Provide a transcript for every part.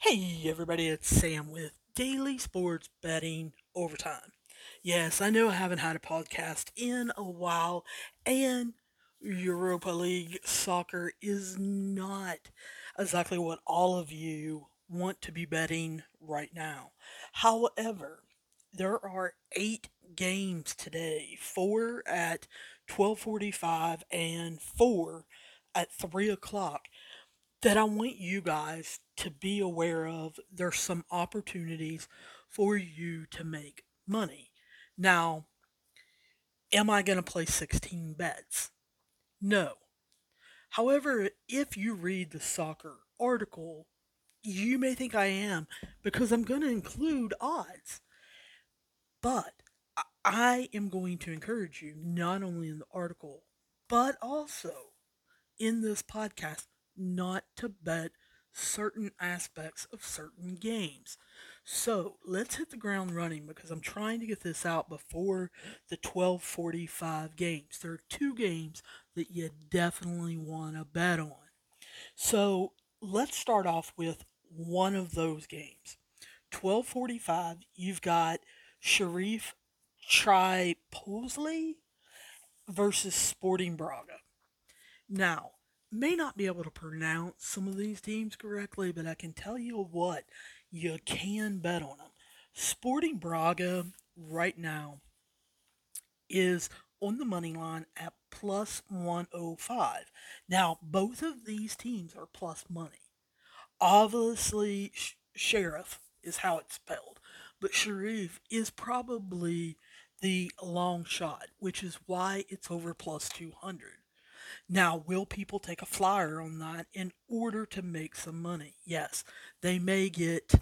Hey everybody, it's Sam with Daily Sports Betting Overtime. Yes, I know I haven't had a podcast in a while, and Europa League soccer is not exactly what all of you want to be betting right now. However, there are eight games today, four at 12:45 and four at 3 o'clock that I want you guys to be aware of. There's some opportunities for you to make money. Now, am I going to play 16 bets? No. However, if you read the soccer article, you may think I am because I'm going to include odds. But I am going to encourage you, not only in the article, but also in this podcast, not to bet certain aspects of certain games. So let's hit the ground running because I'm trying to get this out before the 1245 games. There are two games that you definitely want to bet on. So let's start off with one of those games. 1245, you've got Sharif Tripolsley versus Sporting Braga. Now, may not be able to pronounce some of these teams correctly, but I can tell you what, you can bet on them. Sporting Braga right now is on the money line at plus 105. Now, both of these teams are plus money. Obviously, Sh- Sheriff is how it's spelled, but Sharif is probably the long shot, which is why it's over plus 200. Now, will people take a flyer on that in order to make some money? Yes, they may get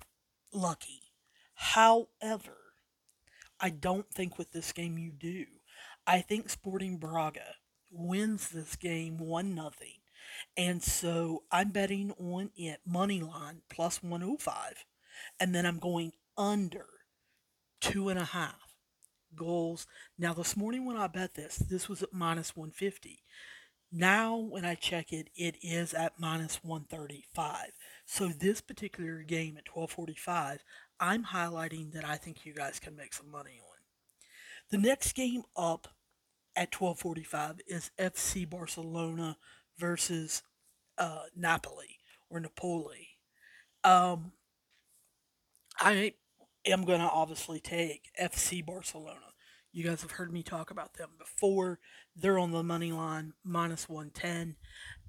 lucky. However, I don't think with this game you do. I think Sporting Braga wins this game 1 nothing. And so I'm betting on it money line plus 105. And then I'm going under two and a half goals. Now, this morning when I bet this, this was at minus 150. Now, when I check it, it is at minus 135. So this particular game at 1245, I'm highlighting that I think you guys can make some money on. The next game up at 1245 is FC Barcelona versus uh, Napoli or Napoli. Um, I am going to obviously take FC Barcelona. You guys have heard me talk about them before. They're on the money line minus 110,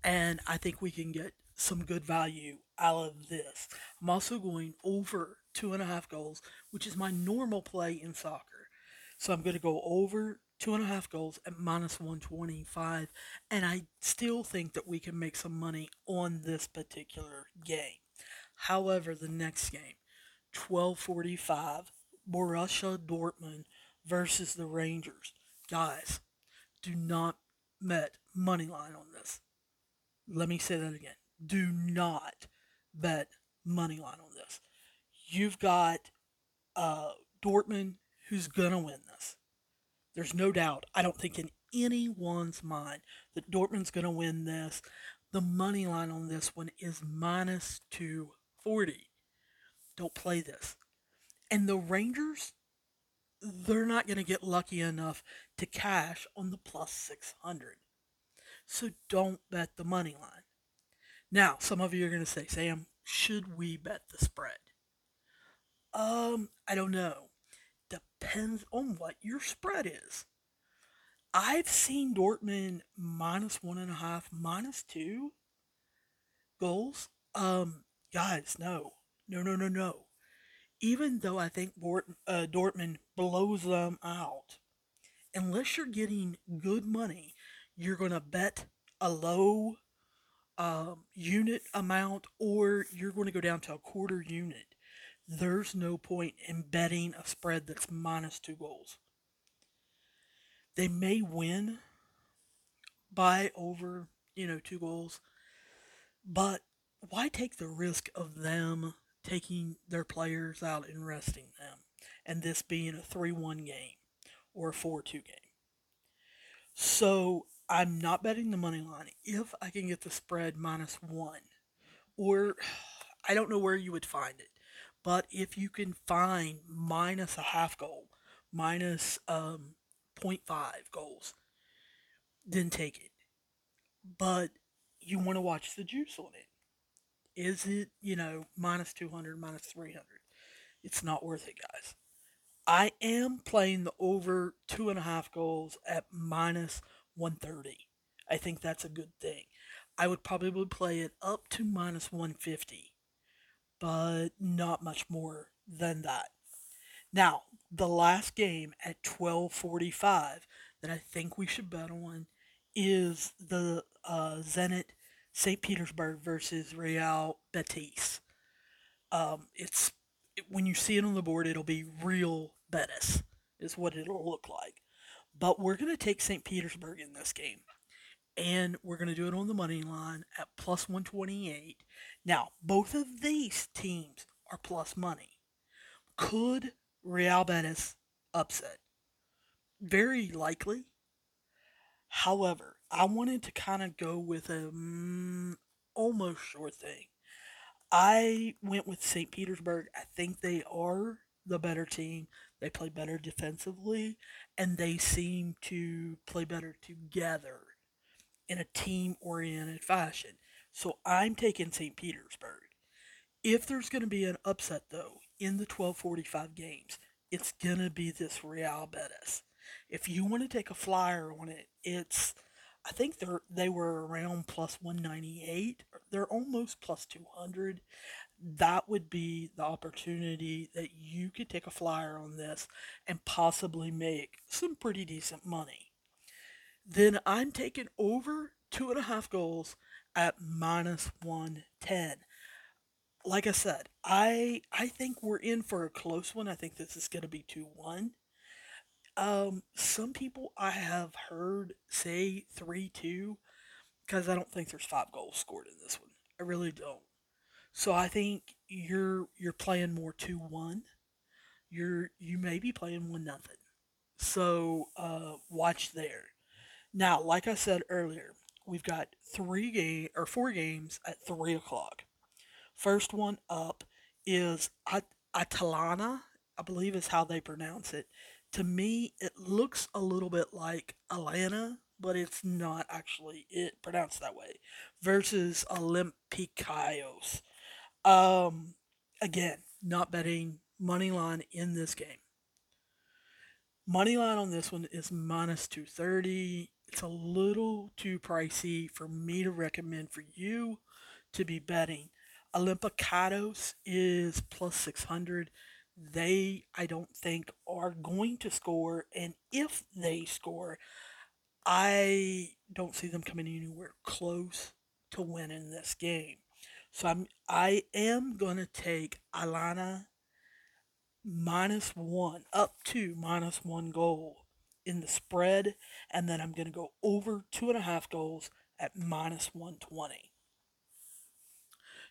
and I think we can get some good value out of this. I'm also going over two and a half goals, which is my normal play in soccer. So I'm going to go over two and a half goals at minus 125, and I still think that we can make some money on this particular game. However, the next game, 1245, Borussia Dortmund versus the Rangers. Guys, do not bet money line on this. Let me say that again. Do not bet money line on this. You've got uh, Dortmund who's gonna win this. There's no doubt. I don't think in anyone's mind that Dortmund's gonna win this. The money line on this one is minus 240. Don't play this. And the Rangers, they're not going to get lucky enough to cash on the plus 600. So don't bet the money line. Now, some of you are going to say, Sam, should we bet the spread? Um, I don't know. Depends on what your spread is. I've seen Dortmund minus one and a half, minus two goals. Um, guys, no, no, no, no, no. Even though I think Bort, uh, Dortmund blows them out, unless you're getting good money, you're going to bet a low um, unit amount or you're going to go down to a quarter unit. There's no point in betting a spread that's minus two goals. They may win by over, you know, two goals, but why take the risk of them taking their players out and resting them and this being a 3 1 game or a 4 2 game? So I'm not betting the money line if I can get the spread minus one. Or I don't know where you would find it, but if you can find minus a half goal, minus um, 0.5 goals, then take it. But you want to watch the juice on it. Is it, you know, minus 200, minus 300? It's not worth it, guys. I am playing the over two and a half goals at minus 130. I think that's a good thing. I would probably play it up to minus 150, but not much more than that. Now, the last game at 12:45 that I think we should bet on is the uh, Zenit St. Petersburg versus Real Betis. Um, it's when you see it on the board, it'll be real Betis is what it'll look like. But we're gonna take St. Petersburg in this game, and we're gonna do it on the money line at plus 128. Now, both of these teams are plus money. Could Real Betis upset? Very likely. However, I wanted to kind of go with a mm, almost sure thing. I went with St. Petersburg. I think they are the better team. They play better defensively, and they seem to play better together in a team oriented fashion. So I'm taking St. Petersburg. If there's going to be an upset, though, in the 1245 games, it's going to be this Real Betis. If you want to take a flyer on it, it's I think they're they were around plus 198. They're almost plus 200. That would be the opportunity that you could take a flyer on this and possibly make some pretty decent money. Then I'm taking over two and a half goals at minus 110. Like I said, I I think we're in for a close one. I think this is going to be 2 1. Um, some people I have heard say 3 2 because I don't think there's five goals scored in this one. I really don't. So I think you're you're playing more 2 1. You're you may be playing 1 nothing. So uh, watch there. Now, like I said earlier, we've got three game or four games at three o'clock. First one up is At- Atalana, I believe is how they pronounce it to me, it looks a little bit like Atlanta, but it's not actually it pronounced that way. Versus Olympiacos. Um, again, not betting money line in this game. Money line on this one is minus 230. It's a little too pricey for me to recommend for you to be betting. Olympiacos is plus 600 they, I don't think, are going to score. And if they score, I don't see them coming anywhere close to winning this game. So I'm I am gonna take Alana minus one up to minus one goal in the spread, and then I'm gonna go over two and a half goals at minus one twenty.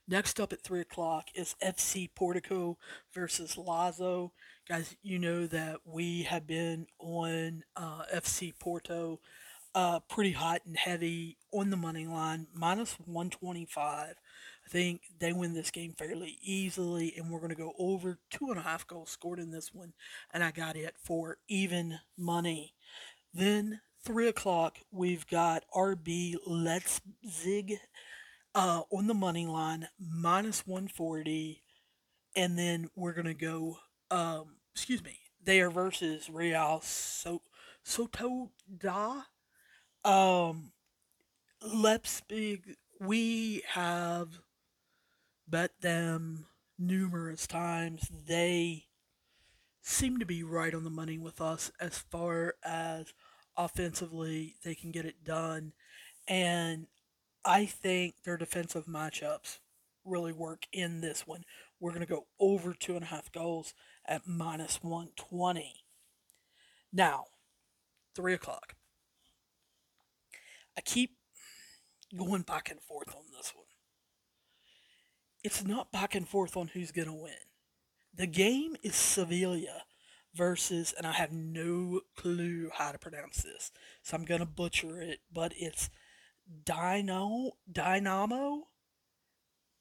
Next up at 3 o'clock is FC Porto versus Lazio. Guys, you know that we have been on uh, FC Porto uh, pretty hot and heavy on the money line, minus 125. I think they win this game fairly easily, and we're going to go over two and a half goals scored in this one, and I got it for even money. Then, 3 o'clock, we've got RB Leipzig uh, on the money line, minus 140. And then we're going to go, um, excuse me, they are versus Real so- Soto Da. Um, Leipzig, we have bet them numerous times. They seem to be right on the money with us as far as offensively they can get it done. And I think their defensive matchups really work in this one. We're going to go over two and a half goals at minus 120. Now, three o'clock. I keep going back and forth on this one. It's not back and forth on who's going to win. The game is Sevilla versus, and I have no clue how to pronounce this, so I'm going to butcher it, but it's Dino Dynamo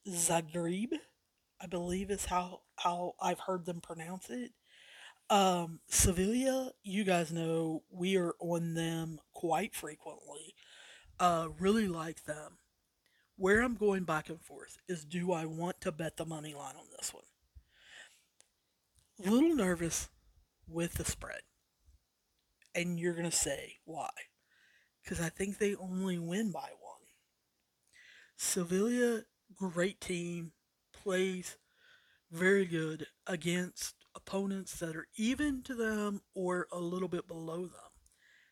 Zagreb I believe is how how I've heard them pronounce it. Um, Sevilla, you guys know we are on them quite frequently. Uh, really like them. Where I'm going back and forth is do I want to bet the money line on this one? Little nervous with the spread. And you're going to say, why? Because I think they only win by one. Sevilla, great team, plays very good against opponents that are even to them or a little bit below them.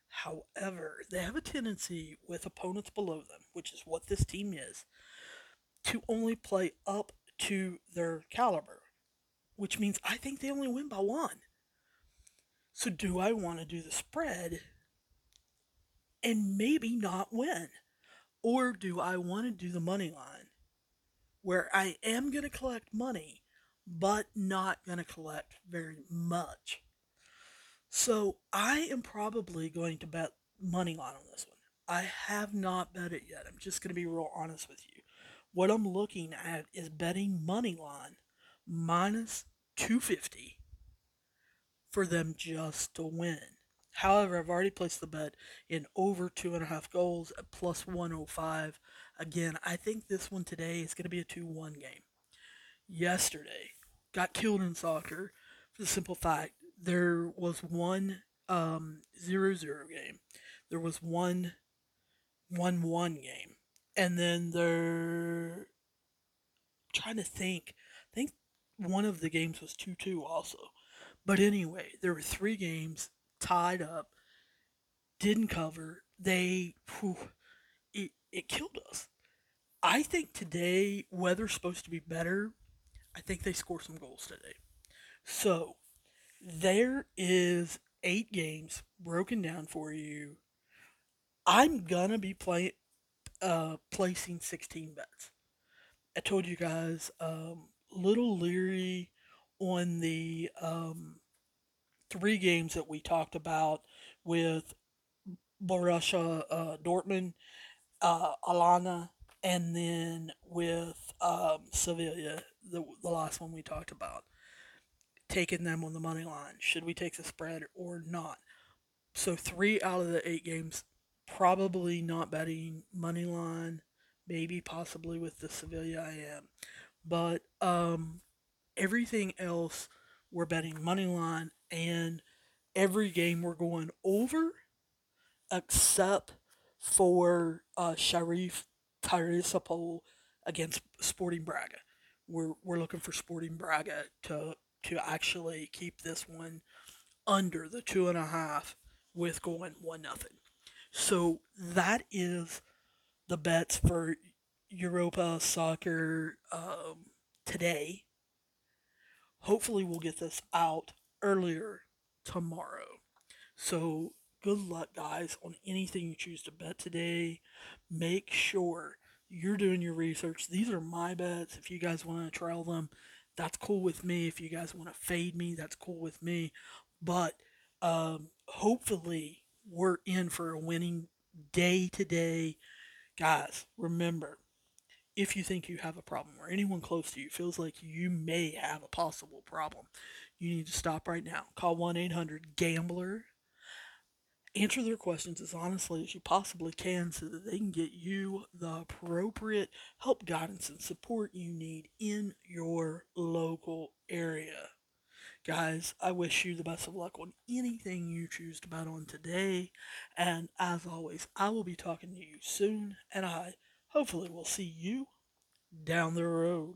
However, they have a tendency with opponents below them, which is what this team is, to only play up to their caliber, which means I think they only win by one. So, do I want to do the spread and maybe not win? Or do I want to do the money line where I am going to collect money, but not going to collect very much? So I am probably going to bet money line on this one. I have not bet it yet. I'm just going to be real honest with you. What I'm looking at is betting money line minus 250 for them just to win. However, I've already placed the bet in over two and a half goals at plus 105. Again, I think this one today is going to be a 2 1 game. Yesterday, got killed in soccer for the simple fact there was one um, zero zero game. There was one one one game, and then there. trying to think. I think one of the games was two two also, but anyway, there were three games tied up. Didn't cover. They, whew, it it killed us. I think today weather's supposed to be better. I think they score some goals today. So there is eight games broken down for you. I'm gonna be playing, uh, placing 16 bets. I told you guys, um, little leery on the um, three games that we talked about with Borussia uh, Dortmund, uh, Alana, and then with um, Sevilla, the, the last one we talked about taking them on the money line. Should we take the spread or not? So three out of the eight games, probably not betting money line. Maybe possibly with the Sevilla I am, but um, everything else we're betting money line, and every game we're going over, except for uh, Sheriff Tiraspol against Sporting Braga. We're, we're looking for Sporting Braga to to actually keep this one under the two and a half with going one nothing. So that is the bets for Europa soccer um, today. Hopefully, we'll get this out earlier tomorrow. So good luck, guys, on anything you choose to bet today. Make sure you're doing your research. These are my bets. If you guys want to trial them, that's cool with me. If you guys want to fade me, that's cool with me. But um, hopefully, we're in for a winning day today. Guys, remember, if you think you have a problem or anyone close to you feels like you may have a possible problem, you need to stop right now. Call 1 800 Gambler answer their questions as honestly as you possibly can so that they can get you the appropriate help, guidance, and support you need in your local area. Guys, I wish you the best of luck on anything you choose to bet on today. And as always, I will be talking to you soon, and I hopefully will see you down the road.